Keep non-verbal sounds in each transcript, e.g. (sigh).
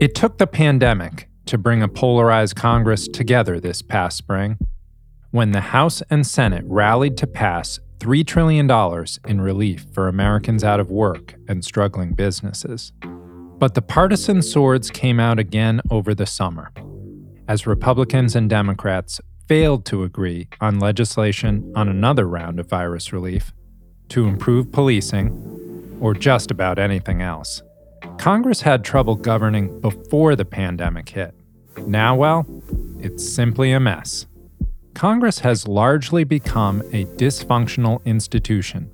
It took the pandemic to bring a polarized Congress together this past spring when the House and Senate rallied to pass $3 trillion in relief for Americans out of work and struggling businesses. But the partisan swords came out again over the summer as Republicans and Democrats failed to agree on legislation on another round of virus relief to improve policing or just about anything else. Congress had trouble governing before the pandemic hit. Now, well, it's simply a mess. Congress has largely become a dysfunctional institution,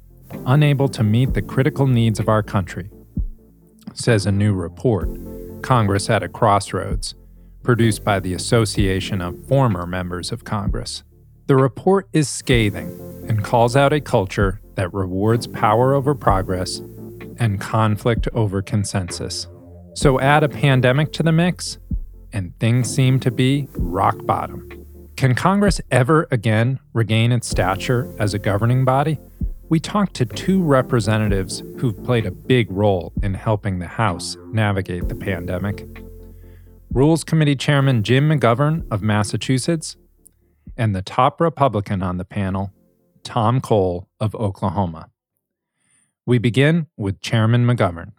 unable to meet the critical needs of our country, says a new report, Congress at a Crossroads, produced by the Association of Former Members of Congress. The report is scathing and calls out a culture that rewards power over progress and conflict over consensus. So add a pandemic to the mix, and things seem to be rock bottom. Can Congress ever again regain its stature as a governing body? We talked to two representatives who've played a big role in helping the House navigate the pandemic Rules Committee Chairman Jim McGovern of Massachusetts, and the top Republican on the panel, Tom Cole of Oklahoma. We begin with Chairman McGovern.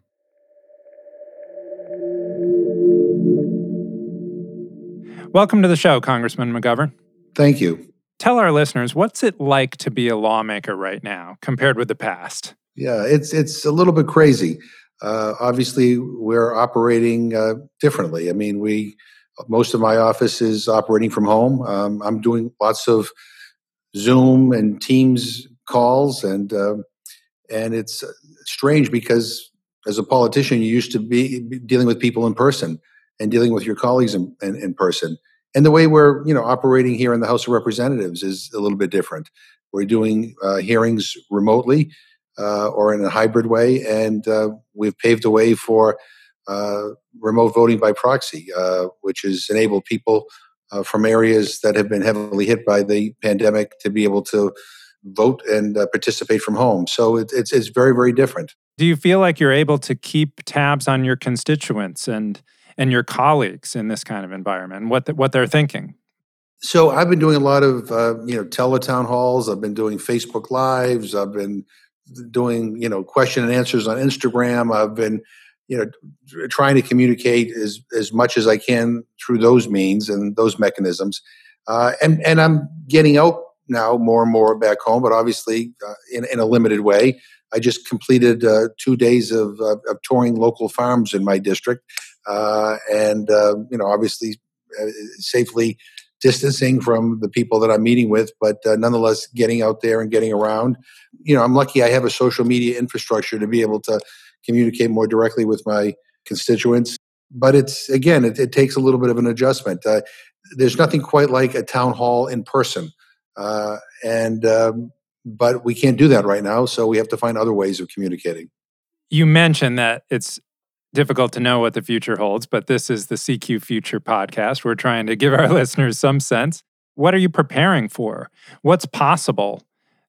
Welcome to the show, Congressman McGovern. Thank you. Tell our listeners what's it like to be a lawmaker right now compared with the past? Yeah, it's it's a little bit crazy. Uh, obviously, we're operating uh, differently. I mean, we most of my office is operating from home. Um, I'm doing lots of Zoom and Teams calls, and um, and it's strange because as a politician, you used to be dealing with people in person and dealing with your colleagues in, in, in, person. And the way we're you know operating here in the House of Representatives is a little bit different. We're doing uh, hearings remotely uh, or in a hybrid way, and uh, we've paved the way for uh, remote voting by proxy, uh, which has enabled people uh, from areas that have been heavily hit by the pandemic to be able to vote and uh, participate from home. So it, it's it's very very different. Do you feel like you're able to keep tabs on your constituents and and your colleagues in this kind of environment? What the, what they're thinking? So I've been doing a lot of uh, you know teletown halls. I've been doing Facebook lives. I've been doing you know question and answers on Instagram. I've been you know trying to communicate as as much as I can through those means and those mechanisms. Uh, and and I'm getting out now more and more back home, but obviously uh, in, in a limited way. I just completed uh, two days of, of, touring local farms in my district, uh, and uh, you know, obviously, uh, safely distancing from the people that I'm meeting with, but nonetheless, getting out there and getting around. You know, I'm lucky I have a social media infrastructure to be able to communicate more directly with my constituents. But it's again, it, it takes a little bit of an adjustment. there's nothing quite like a town hall in person uh, and um, but we can't do that right now, so we have to find other ways of communicating. You mentioned that it's difficult to know what the future holds, but this is the CQ Future podcast. We're trying to give our (laughs) listeners some sense. What are you preparing for? What's possible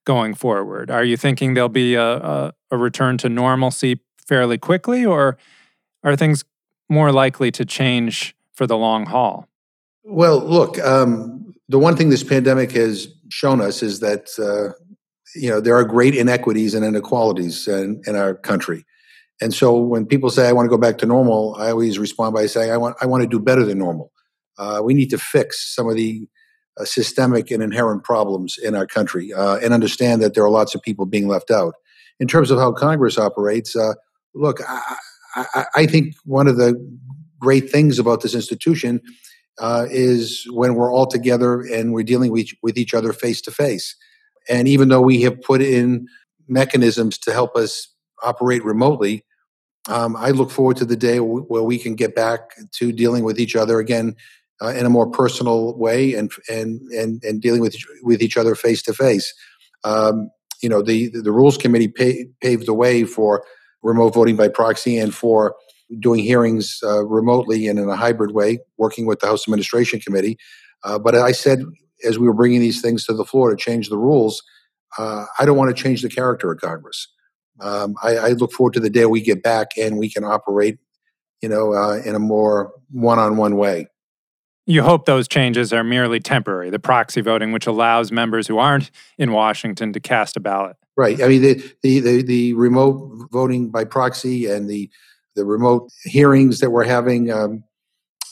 going forward? Are you thinking there'll be a, a, a return to normalcy fairly quickly, or are things more likely to change for the long haul? Well, look, um, the one thing this pandemic has shown us is that uh, you know there are great inequities and inequalities in, in, our country, and so when people say I want to go back to normal, I always respond by saying I want I want to do better than normal. Uh, we need to fix some of the uh, systemic and inherent problems in our country uh, and understand that there are lots of people being left out. In terms of how Congress operates, uh, look, I, I, I think one of the great things about this institution uh, is when we're all together and we're dealing with each, with each other face to face. And even though we have put in mechanisms to help us operate remotely, um, I look forward to the day w- where we can get back to dealing with each other again uh, in a more personal way and and and, and dealing with each, with each other face to face. You know, the the rules committee pay, paved the way for remote voting by proxy and for doing hearings uh, remotely and in a hybrid way, working with the House Administration Committee. Uh, but I said, as we were bringing these things to the floor to change the rules, uh, I don't want to change the character of Congress. Um, I, I, look forward to the day we get back and we can operate, you know, uh, in a more one-on-one way. You hope those changes are merely temporary. The proxy voting, which allows members who aren't in Washington to cast a ballot. Right. I mean, the the the, the remote voting by proxy and the the remote hearings that we're having. Um,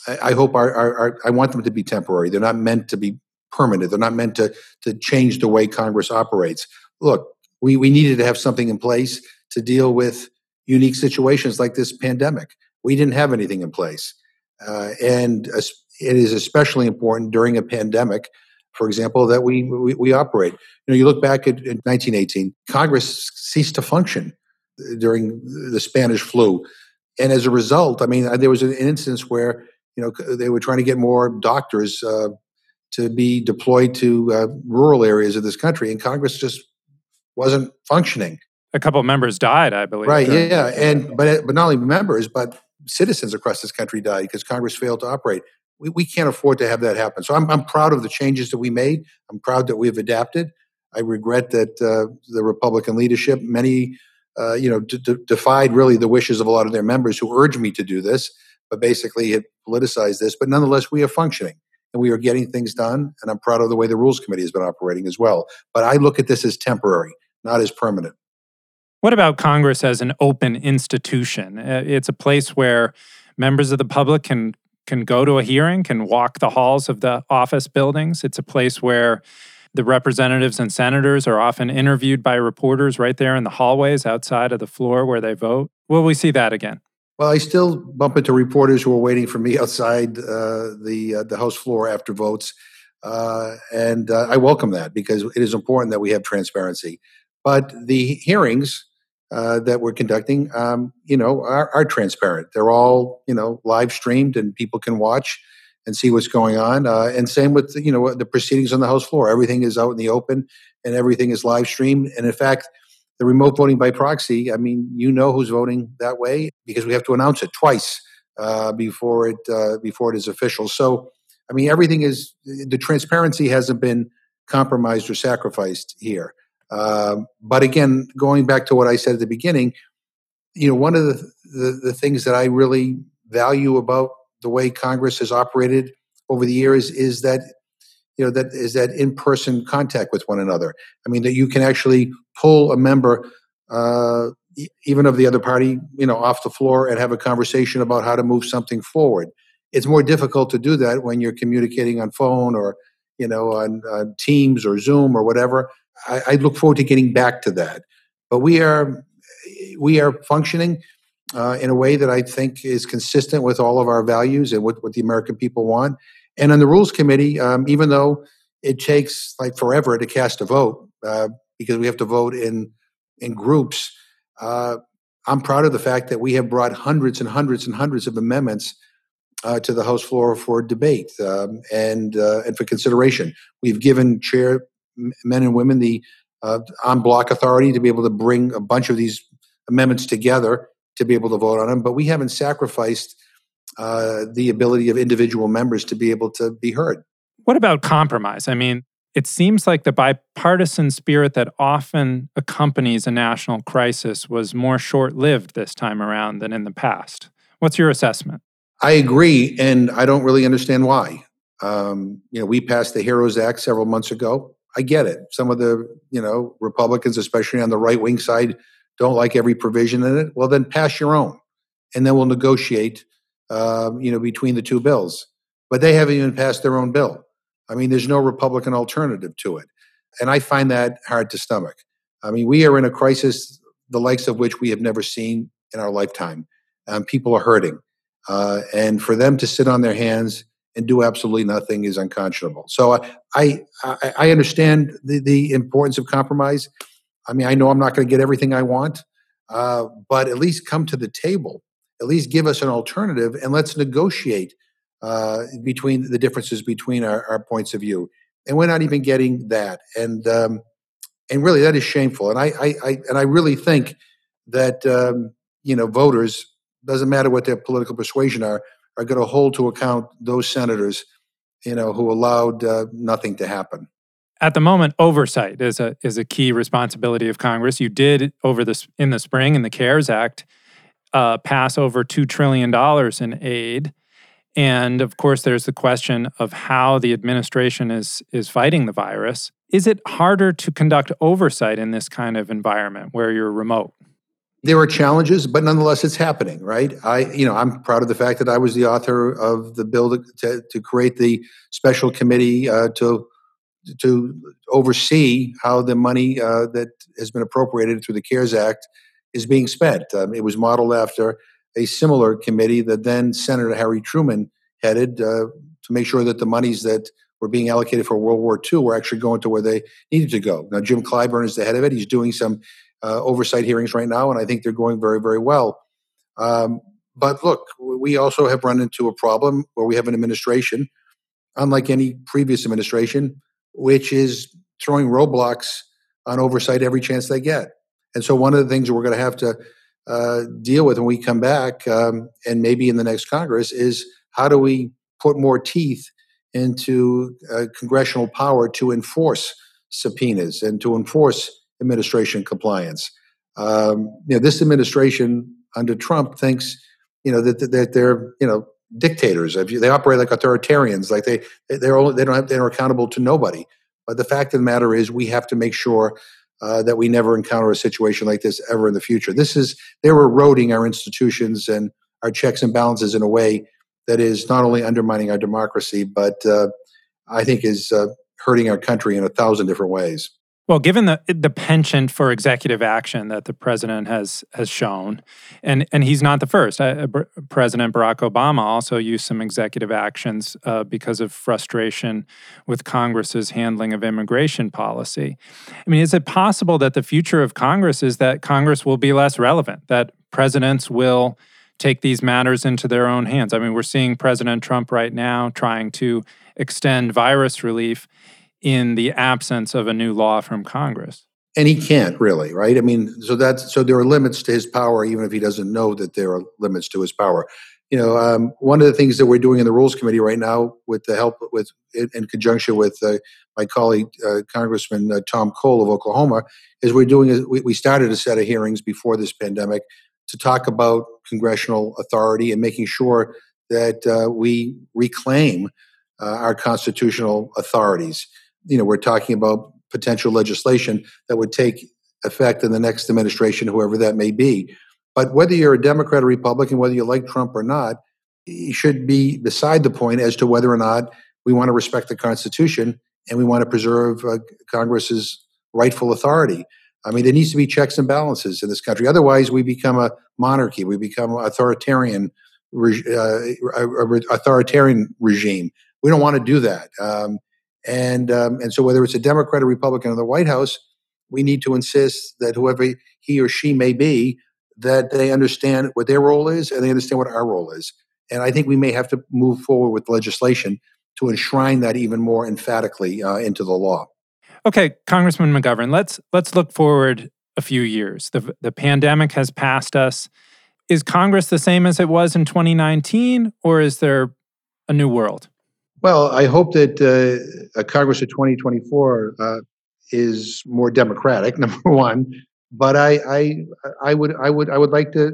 I, I, hope are, are, are I want them to be temporary. They're not meant to be permanent. They're not meant to to change the way Congress operates. Look, we we needed to have something in place to deal with unique situations like this pandemic. We didn't have anything in place, uh, and it is especially important during a pandemic for example, that we, we, we operate. You know, you look back at, at 1918, Congress ceased to function during the Spanish flu. And as a result, I mean, there was an instance where, you know, they were trying to get more doctors uh, to be deployed to uh, rural areas of this country, and Congress just wasn't functioning. A couple of members died, I believe. Right, yeah, yeah. And, but, but not only members, but citizens across this country died because Congress failed to operate we, we can't afford to have that happen. So I'm, I'm proud of the changes that we made. I'm proud that we've adapted. I regret that uh, the Republican leadership, many, uh, you know, d- d- defied really the wishes of a lot of their members who urged me to do this, but basically had politicized this. But nonetheless, we are functioning and we are getting things done. And I'm proud of the way the Rules Committee has been operating as well. But I look at this as temporary, not as permanent. What about Congress as an open institution? Uh, it's a place where members of the public can can go to a hearing, can walk the halls of the office buildings. It's a place where the representatives and senators are often interviewed by reporters right there in the hallways outside of the floor where they vote. Will we see that again? Well, I still bump into reporters who are waiting for me (laughs) outside uh, the uh, the House floor after votes, uh, and uh, I welcome that because it is important that we have transparency. But the hearings uh, that we're conducting, um, you know, are, are, transparent. They're all, you know, live streamed and people can watch and see what's going on. Uh, and same with, you know, the proceedings on the House floor. Everything is out in the open and everything is live streamed. And in fact, the remote voting by proxy, I mean, you know who's voting that way because we have to announce it twice uh, before it uh, before it is official. So, I mean, everything is the transparency hasn't been compromised or sacrificed here. Um, but again, going back to what I said at the beginning, you know, one of the, the, the things that I really value about the way Congress has operated over the years is that you know that is that in-person contact with one another. I mean that you can actually pull a member, uh, even of the other party, you know, off the floor and have a conversation about how to move something forward. It's more difficult to do that when you're communicating on phone or you know on, on Teams or Zoom or whatever. I, I, look forward to getting back to that. But we are we are functioning uh, in a way that I think is consistent with all of our values and what, what the American people want. And on the Rules Committee, um, even though it takes like forever to cast a vote uh, because we have to vote in in groups, uh, I'm proud of the fact that we have brought hundreds and hundreds and hundreds of amendments uh, to the House floor for debate um, and uh, and for consideration. We've given Chair men and women the uh, en bloc authority to be able to bring a bunch of these amendments together to be able to vote on them. But we haven't sacrificed uh, the ability of individual members to be able to be heard. What about compromise? I mean, it seems like the bipartisan spirit that often accompanies a national crisis was more short lived this time around than in the past. What's your assessment? I agree, and I don't really understand why. Um, you know, we passed the HEROES Act several months ago. I get it. Some of the you know Republicans, especially on the right wing side, don't like every provision in it. Well, then pass your own, and then we'll negotiate. Uh, you know, between the two bills, but they haven't even passed their own bill. I mean, there's no Republican alternative to it, and I find that hard to stomach. I mean, we are in a crisis the likes of which we have never seen in our lifetime. Um, people are hurting, uh, and for them to sit on their hands and do absolutely nothing is unconscionable. So I I, I understand the, the importance of compromise. I mean, I know I'm not going to get everything I want, uh, but at least come to the table. At least give us an alternative, and let's negotiate uh, between the differences between our, our, points of view. And we're not even getting that, and um, and really that is shameful. And I, I, I and I really think that um, you know voters doesn't matter what their political persuasion are are going to hold to account those senators, you know, who allowed uh, nothing to happen. at the moment, oversight is a is a key responsibility of Congress. You did over this in the spring in the CARES Act uh, pass over two trillion dollars in aid, and of course, there's the question of how the administration is is fighting the virus. Is it harder to conduct oversight in this kind of environment where you're remote? There are challenges, but nonetheless, it's happening, right? I, you know, I'm proud of the fact that I was the author of the bill to, to create the special committee uh, to to oversee how the money uh, that has been appropriated through the CARES Act is being spent. Um, it was modeled after a similar committee that then Senator Harry Truman headed uh, to make sure that the monies that were being allocated for World War II were actually going to where they needed to go. Now, Jim Clyburn is the head of it. He's doing some oversight hearings right now, and I think they're going very, very well. Um, but look, we also have run into a problem where we have an administration, unlike any previous administration, which is throwing roadblocks on oversight every chance they get. And so, one of the things we're going to have to uh, deal with when we come back, um, and maybe in the next Congress, is how do we put more teeth into uh, congressional power to enforce subpoenas and to enforce administration compliance. Um, you know, this administration under Trump thinks, you know, that, that they're, you know, dictators. They operate like authoritarians. Like they they're only, they don't have they're accountable to nobody. But the fact of the matter is, we have to make sure uh, that we never encounter a situation like this ever in the future. This is they're eroding our institutions and our checks and balances in a way that is not only undermining our democracy, but uh, I think is uh, hurting our country in a thousand different ways. Well, given the the penchant for executive action that the president has has shown, and and he's not the first. Uh, president Barack Obama also used some executive actions uh, because of frustration with Congress's handling of immigration policy. I mean, is it possible that the future of Congress is that Congress will be less relevant? That presidents will take these matters into their own hands? I mean, we're seeing President Trump right now trying to extend virus relief in the absence of a new law from Congress. And he can't really, right? I mean, so that's so there are limits to his power, even if he doesn't know that there are limits to his power. You know, um, one of the things that we're doing in the Rules Committee right now, with the help with in, conjunction with uh, my colleague uh, Congressman uh, Tom Cole of Oklahoma, is we're doing. A, we, we started a set of hearings before this pandemic to talk about congressional authority and making sure that uh, we reclaim uh, our constitutional authorities you know, we're talking about potential legislation that would take effect in the next administration, whoever that may be. But whether you're a Democrat or Republican, whether you like Trump or not, you should be beside the point as to whether or not we want to respect the Constitution and we want to preserve uh, Congress's rightful authority. I mean, there needs to be checks and balances in this country. Otherwise, we become a monarchy. We become authoritarian, uh, authoritarian regime. We don't want to do that. Um, and um, and so whether it's a Democrat or Republican in the White House, we need to insist that whoever he or she may be, that they understand what their role is and they understand what our role is. And I think we may have to move forward with legislation to enshrine that even more emphatically uh, into the law. Okay, Congressman McGovern, let's let's look forward a few years. The the pandemic has passed us. Is Congress the same as it was in 2019 or is there a new world? Well, I hope that uh, a Congress of 2024 uh, is more democratic. (laughs) Number one, but I, I, I would, I would, I would like to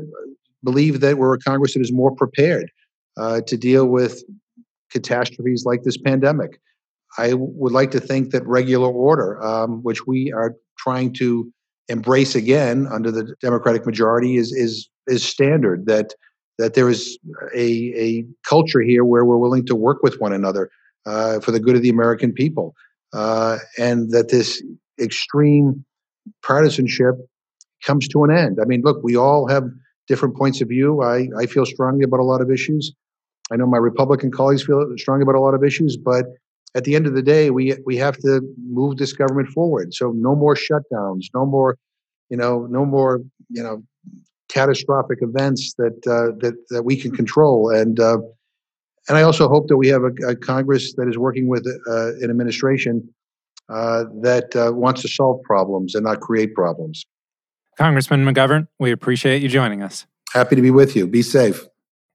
believe that we're a Congress that is more prepared uh, to deal with catastrophes like this pandemic. I would like to think that regular order, um, which we are trying to embrace again under the Democratic majority, is is is standard. That that there is a, a culture here where we're willing to work with one another uh, for the good of the American people, uh, and that this extreme partisanship comes to an end. I mean, look, we all have different points of view. I, I feel strongly about a lot of issues. I know my Republican colleagues feel strongly about a lot of issues, but at the end of the day, we we have to move this government forward. So no more shutdowns, no more, you know, no more, you know, catastrophic events that uh, that that we can control. And uh, and I also hope that we have a, a Congress that is working with uh, an administration uh, that uh, wants to solve problems and not create problems. Congressman McGovern, we appreciate you joining us. Happy to be with you. Be safe.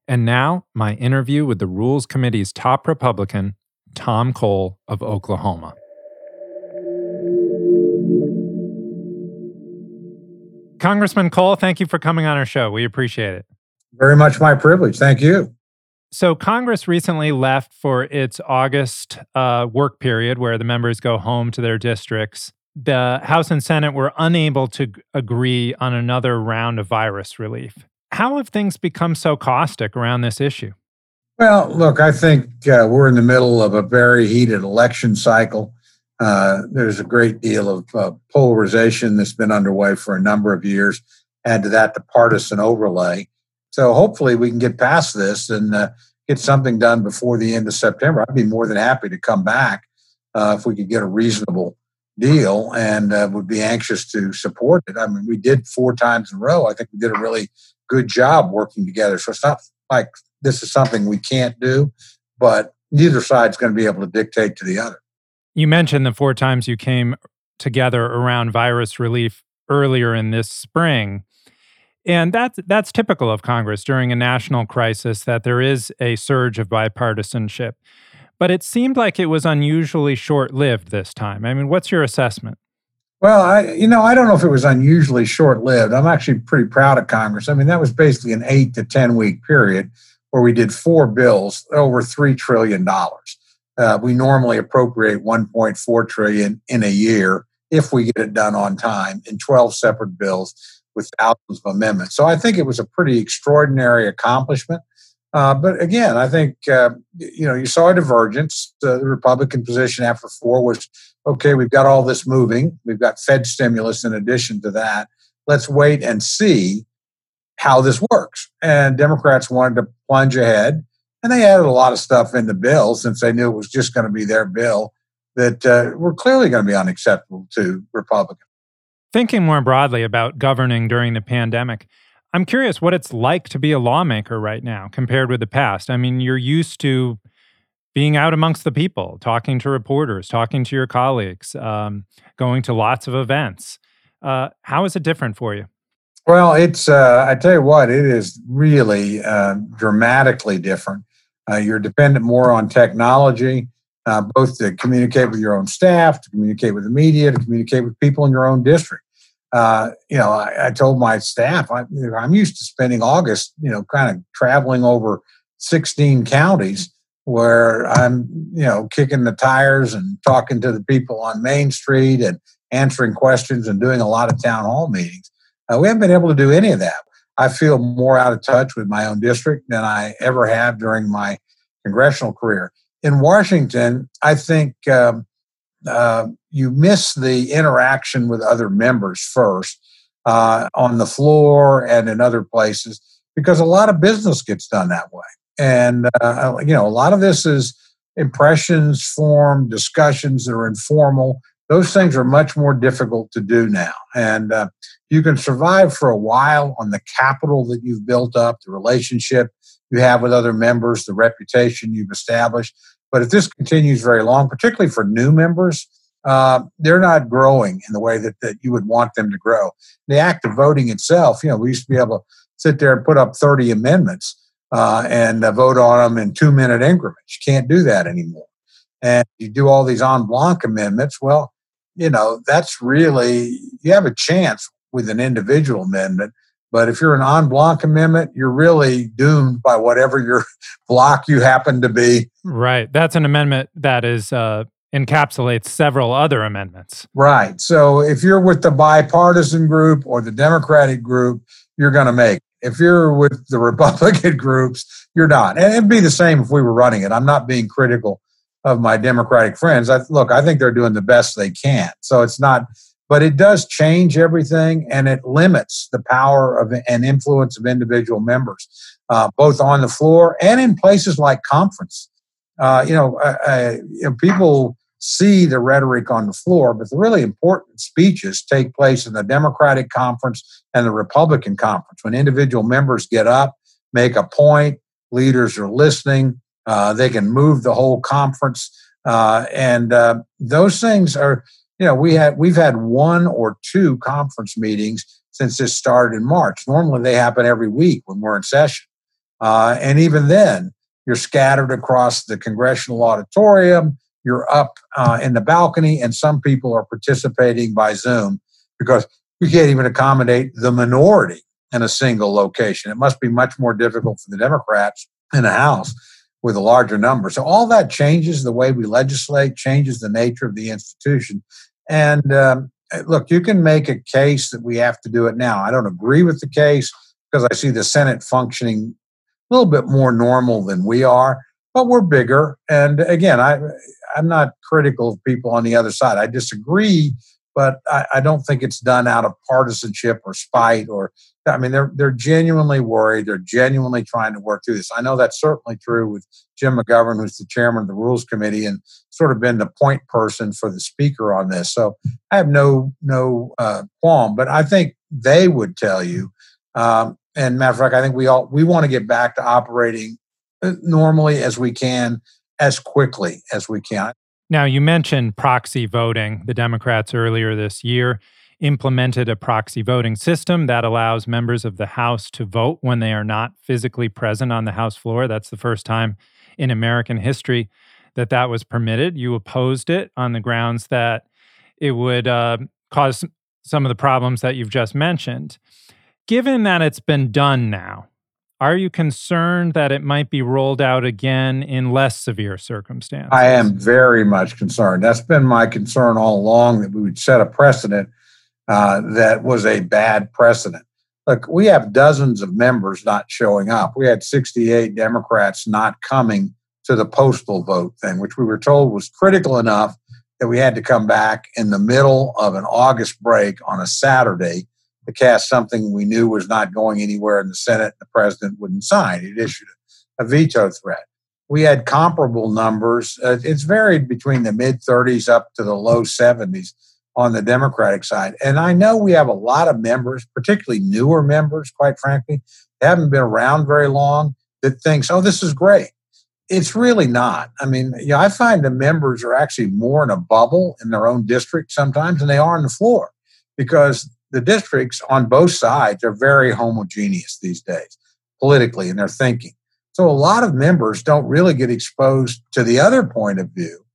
And now, my interview with the Rules Committee's top Republican, Tom Cole of Oklahoma. Congressman Cole, thank you for coming on our show. We appreciate it. Very much my privilege. Thank you. So, Congress recently left for its August uh, work period where the members go home to their districts. The House and Senate were unable to agree on another round of virus relief. How have things become so caustic around this issue? Well, look, I think uh, we're in the middle of a very heated election cycle. Uh, there's a great deal of uh, polarization that's been underway for a number of years. Add to that the partisan overlay. So hopefully we can get past this and uh, get something done before the end of September. I'd be more than happy to come back uh, if we could get a reasonable deal and uh, would be anxious to support it. I mean, we did four times in a row. I think we did a really good job working together. So it's not like this is something we can't do, but neither side's going to be able to dictate to the other. You mentioned the four times you came together around virus relief earlier in this spring. And that's that's typical of Congress during a national crisis that there is a surge of bipartisanship. But it seemed like it was unusually short-lived this time. I mean, what's your assessment? Well, I you know, I don't know if it was unusually short-lived. I'm actually pretty proud of Congress. I mean, that was basically an 8 to 10 week period where we did four bills over 3 trillion dollars. Uh, we normally appropriate 1.4 trillion in a year if we get it done on time in 12 separate bills with thousands of amendments. So I think it was a pretty extraordinary accomplishment. Uh, but again, I think uh, you know you saw a divergence. the Republican position after four was okay. We've got all this moving. We've got Fed stimulus in addition to that. Let's wait and see how this works. And Democrats wanted to plunge ahead and they added a lot of stuff in the bill since they knew it was just going to be their bill that uh, were clearly going to be unacceptable to Republicans. Thinking more broadly about governing during the pandemic, I'm curious what it's like to be a lawmaker right now compared with the past. I mean, you're used to being out amongst the people, talking to reporters, talking to your colleagues, um, going to lots of events. Uh, how is it different for you? Well, it's, uh, I tell you what, it is really uh, dramatically different. Uh, you're dependent more on technology, uh, both to communicate with your own staff, to communicate with the media, to communicate with people in your own district. Uh, you know, I, I, told my staff I, am used to spending August, you know, kind of traveling over 16 counties where I'm, you know, kicking the tires and talking to the people on Main Street and answering questions and doing a lot of town hall meetings. Uh, we haven't been able to do any of that. I feel more out of touch with my own district than I ever have during my congressional career. In Washington, I think um, uh, you miss the interaction with other members first uh, on the floor and in other places because a lot of business gets done that way. And, uh, you know, a lot of this is impressions form, discussions that are informal. Those things are much more difficult to do now. And uh, you can survive for a while on the capital that you've built up, the relationship you have with other members, the reputation you've established. But if this continues very long, particularly for new members, uh, they're not growing in the way that, that you would want them to grow. The act of voting itself, you know, we used to be able to sit there and put up 30 amendments uh, and uh, vote on them in two minute increments. You can't do that anymore. And you do all these en bloc amendments, well, you know, that's really, you have a chance with an individual amendment. But if you're an en bloc amendment, you're really doomed by whatever your (laughs) block you happen to be. Right. That's an amendment that is uh, encapsulates several other amendments. Right. So if you're with the bipartisan group or the Democratic group, you're going to make. If you're with the (laughs) Republican groups, you're not. And it'd be the same if we were running it. I'm not being critical of my Democratic friends. I, look, I think they're doing the best they can. So it's not but it does change everything and it limits the power of and influence of individual members, uh, both on the floor and in places like conference. Uh, you, know, uh, uh, you know, people see the rhetoric on the floor, but the really important speeches take place in the Democratic conference and the Republican conference when individual members get up, make a point, leaders are listening, uh, they can move the whole conference. Uh, and those things are you know, we had we've had one or two conference meetings since this started in March. Normally, they happen every week when we're in session, uh, and even then, you're scattered across the congressional auditorium. You're up uh, in the balcony, and some people are participating by Zoom because we can't even accommodate the minority in a single location. It must be much more difficult for the Democrats in the House with a larger number. So all that changes the way we legislate, changes the nature of the institution. And um, look, you can make a case that we have to do it now. I don't agree with the case because I see the Senate functioning a little bit more normal than we are, but we're bigger. And again, I I'm not critical of people on the other side. I disagree, but I, I don't think it's done out of partisanship or spite or I mean they're they're genuinely worried. They're genuinely trying to work through this. I know that's certainly true with Jim McGovern, who's the chairman of the Rules Committee and sort of been the point person for the speaker on this. So I have no no uh, qualm, but I think they would tell you. Um, and matter of fact, I think we all we want to get back to operating uh, normally as we can, as quickly as we can. Now, you mentioned proxy voting. The Democrats earlier this year implemented a proxy voting system that allows members of the House to vote when they are not physically present on the House floor. That's the first time in American history that that was permitted. You opposed it on the grounds that it would uh, cause some of the problems that you've just mentioned. Given that it's been done now, are you concerned that it might be rolled out again in less severe circumstances? I am very much concerned. That's been my concern all along that we would set a precedent uh, that was a bad precedent. Look, we have dozens of members not showing up. We had 68 Democrats not coming to the postal vote thing, which we were told was critical enough that we had to come back in the middle of an August break on a Saturday to cast something we knew was not going anywhere in the Senate. The president wouldn't sign. He'd issued a veto threat. We had comparable numbers. Uh, it's varied between the mid 30s up to the low 70s on the Democratic side. And I know we have a lot of members, particularly newer members, quite frankly, haven't been around very long, that thinks, oh, this is great. It's really not. I mean, you know, I find the members are actually more in a bubble in their own district sometimes than they are on the floor because the districts on both sides are very homogeneous these days politically in their thinking. So a lot of members don't really get exposed to the other point of view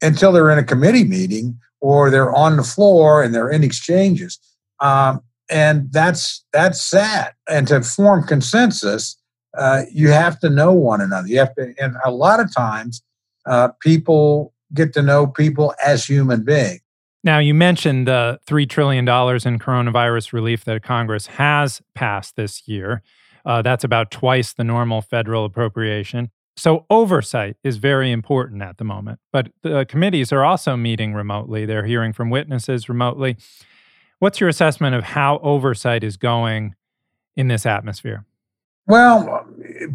until they're in a committee meeting or they're on the floor and they're in exchanges. Um, and that's that's sad. And to form consensus, uh, you have to know one another. You have to, and a lot of times, uh, people get to know people as human beings. Now, you mentioned the $3 trillion in coronavirus relief that Congress has passed this year. Uh, that's about twice the normal federal appropriation. So, oversight is very important at the moment. But the committees are also meeting remotely, they're hearing from witnesses remotely. What's your assessment of how oversight is going in this atmosphere? Well,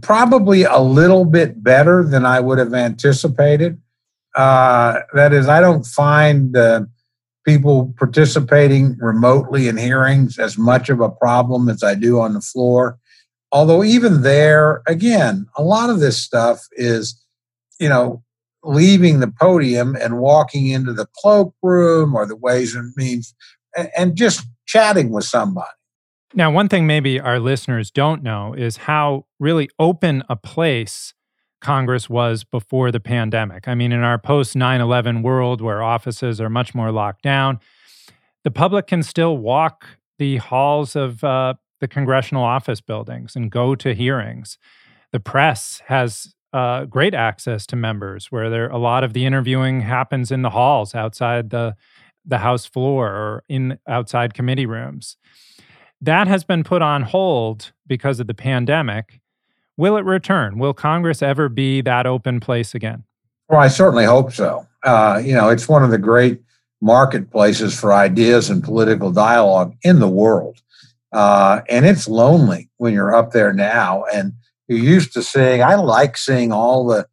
probably a little bit better than I would have anticipated. Uh, that is, I don't find uh, people participating remotely in hearings as much of a problem as I do on the floor. Although, even there, again, a lot of this stuff is, you know, leaving the podium and walking into the cloakroom or the ways and means and, just chatting with somebody. Now, one thing maybe our listeners don't know is how really open a place Congress was before the pandemic. I mean, in our post 9 11 world where offices are much more locked down, the public can still walk the halls of uh, the congressional office buildings and go to hearings. The press has uh, great access to members where there a lot of the interviewing happens in the halls outside the the house floor or in outside committee rooms that has been put on hold because of the pandemic Will it return? Will Congress ever be that open place again? Well, I certainly hope so. Uh, you know, it's one of the great marketplaces for ideas and political dialogue in the world. Uh, and it's lonely when you're up there now. And you're used to seeing, I like seeing all the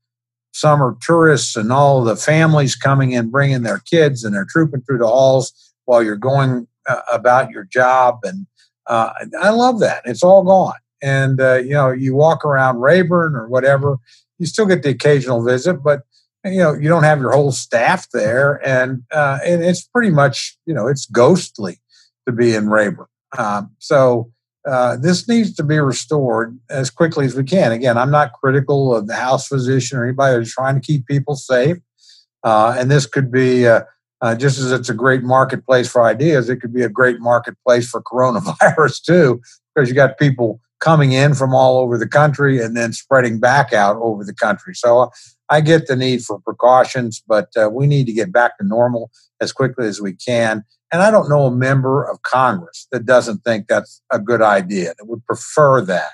summer tourists and all the families coming in, bringing their kids, and they're trooping through the halls while you're going uh, about your job. And uh, I love that. It's all gone and uh, you know you walk around Rayburn or whatever, you still get the occasional visit, but you know you don't have your whole staff there, and uh, and it's pretty much you know it's ghostly to be in Rayburn. Um, so uh, this needs to be restored as quickly as we can. Again, I'm not critical of the house physician or anybody who's trying to keep people safe, uh, and this could be a, Uh, just as it's a great marketplace for ideas, it could be a great marketplace for coronavirus (laughs) too, because you got people coming in from all over the country and then spreading back out over the country. So I get the need for precautions, but uh, we need to get back to normal as quickly as we can. And I don't know a member of Congress that doesn't think that's a good idea, that would prefer that.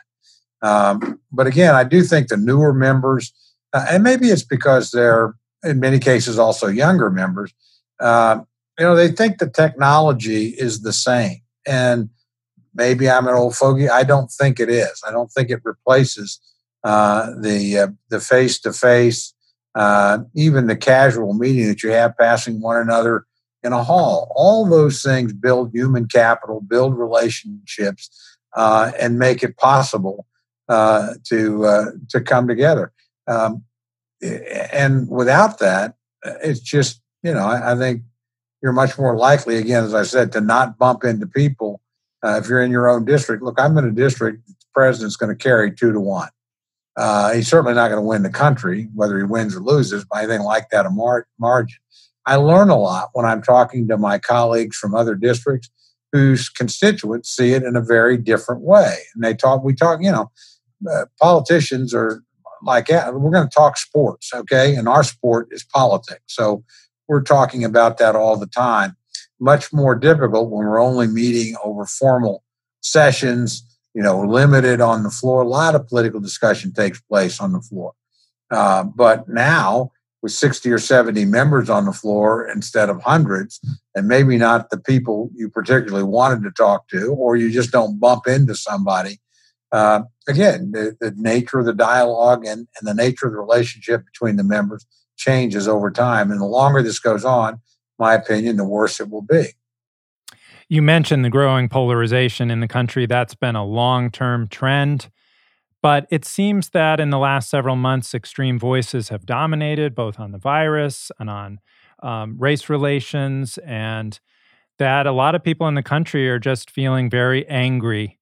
Um, but again, I do think the newer members, uh, and maybe it's because they're in many cases also younger members, uh, you know, they think the technology is the same. And maybe I'm an old fogey. I don't think it is. I don't think it replaces uh, the uh, the face to face, even the casual meeting that you have passing one another in a hall. All those things build human capital, build relationships, uh, and make it possible uh, to uh, to come together. Um, and without that, it's just you know I, I, think you're much more likely, again, as I said, to not bump into people uh, if you're in your own district. Look, I'm in a district. The president's going to carry two to one. Uh, he's certainly not going to win the country, whether he wins or loses, by anything like that a mar- margin. I learn a lot when I'm talking to my colleagues from other districts whose constituents see it in a very different way. And they talk, we talk, you know, uh, politicians are like, we're going to talk sports, okay? And our sport is politics. So we're talking about that all the time. Much more difficult when we're only meeting over formal sessions, you know, limited on the floor. A lot of political discussion takes place on the floor. Uh, but now, with 60 or 70 members on the floor instead of hundreds, and maybe not the people you particularly wanted to talk to, or you just don't bump into somebody uh, again, the, the, nature of the dialogue and, and the nature of the relationship between the members changes over time. And the longer this goes on, my opinion, the worse it will be. You mentioned the growing polarization in the country. That's been a long term trend. But it seems that in the last several months, extreme voices have dominated both on the virus and on um, race relations, and that a lot of people in the country are just feeling very angry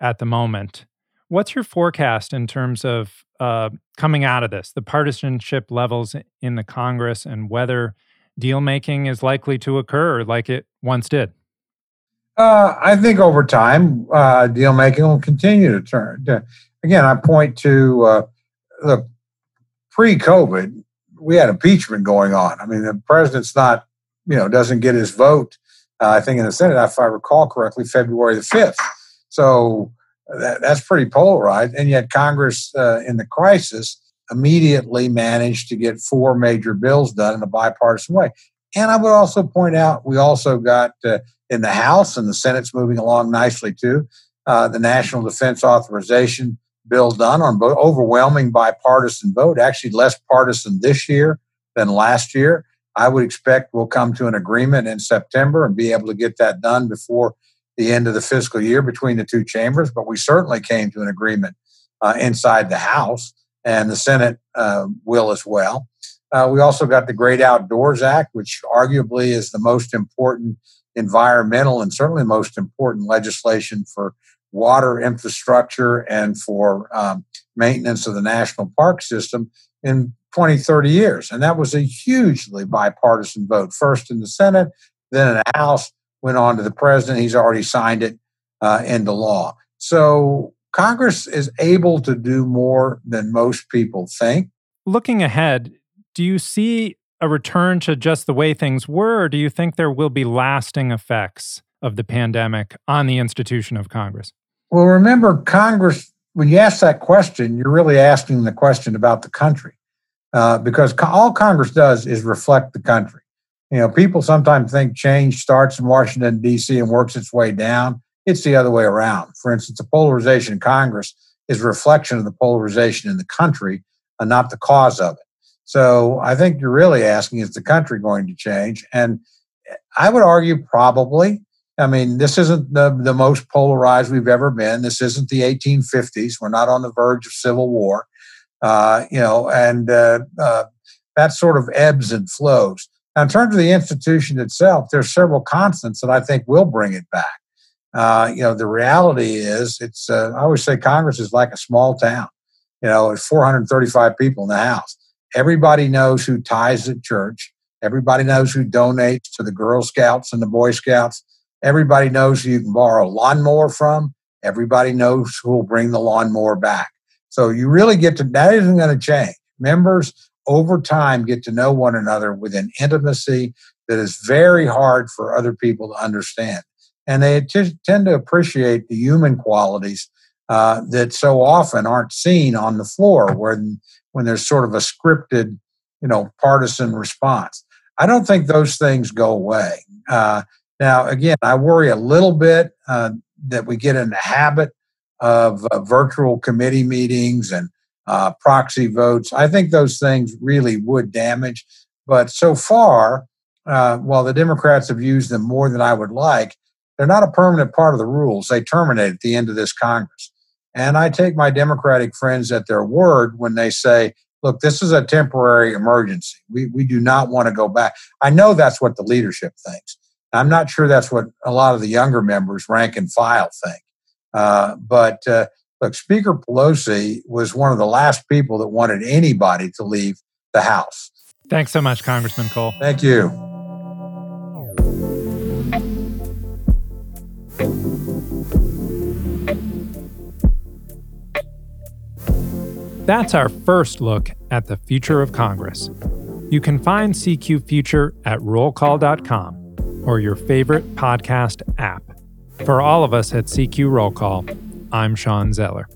at the moment. What's your forecast in terms of uh, coming out of this, the partisanship levels in the Congress, and whether deal making is likely to occur like it once did? Uh, I think over time, uh, deal making will continue to turn. To, again, I point to uh, the pre-COVID, we had impeachment going on. I mean, the president's not, you know, doesn't get his vote. Uh, I think in the Senate, if I recall correctly, February the fifth. So that, that's pretty polarized. And yet, Congress uh, in the crisis immediately managed to get four major bills done in a bipartisan way. And I would also point out we also got uh, in the House, and the Senate's moving along nicely too, uh, the National Defense Authorization bill done on both overwhelming bipartisan vote, actually less partisan this year than last year. I would expect we'll come to an agreement in September and be able to get that done before the end of the fiscal year between the two chambers, but we certainly came to an agreement uh, inside the House, and the Senate uh, will as well. Uh, we also got the Great Outdoors Act, which arguably is the most important environmental and certainly most important legislation for water infrastructure and for um, maintenance of the national park system in 20, 30 years. And that was a hugely bipartisan vote, first in the Senate, then in the House, went on to the president. He's already signed it uh, into law. So Congress is able to do more than most people think. Looking ahead, do you see a return to just the way things were, or do you think there will be lasting effects of the pandemic on the institution of Congress? Well, remember, Congress, when you ask that question, you're really asking the question about the country. Uh, because all Congress does is reflect the country. You know, people sometimes think change starts in Washington, D.C. and works its way down. It's the other way around. For instance, the polarization in Congress is a reflection of the polarization in the country and not the cause of it. So I think you're really asking, is the country going to change? And I would argue probably. I mean, this isn't the, the most polarized we've ever been. This isn't the 1850s. We're not on the verge of civil war. Uh, you know, and uh, uh, that sort of ebbs and flows. Now, in terms of the institution itself, there's several constants that I think will bring it back. Uh, you know, the reality is, it's uh, I always say Congress is like a small town. You know, it's 435 people in the House. Everybody knows who ties at church. Everybody knows who donates to the Girl Scouts and the Boy Scouts. Everybody knows who you can borrow a lawnmower from. Everybody knows who will bring the lawnmower back. So you really get to, that isn't going to change. Members over time get to know one another with an intimacy that is very hard for other people to understand. And they t- tend to appreciate the human qualities uh, that so often aren't seen on the floor when, when there's sort of a scripted, you know, partisan response. I don't think those things go away. Uh, now, again, I worry a little bit uh, that we get in the habit of uh, virtual committee meetings and uh, proxy votes. I think those things really would damage. But so far, uh, while the Democrats have used them more than I would like, they're not a permanent part of the rules. They terminate at the end of this Congress. And I take my Democratic friends at their word when they say, look, this is a temporary emergency. We, we do not want to go back. I know that's what the leadership thinks. I'm not sure that's what a lot of the younger members, rank and file, think. Uh, but uh, look, Speaker Pelosi was one of the last people that wanted anybody to leave the House. Thanks so much, Congressman Cole. Thank you. That's our first look at the future of Congress. You can find CQ Future at rollcall.com or your favorite podcast app. For all of us at CQ Roll Call, I'm Shawn Zeller.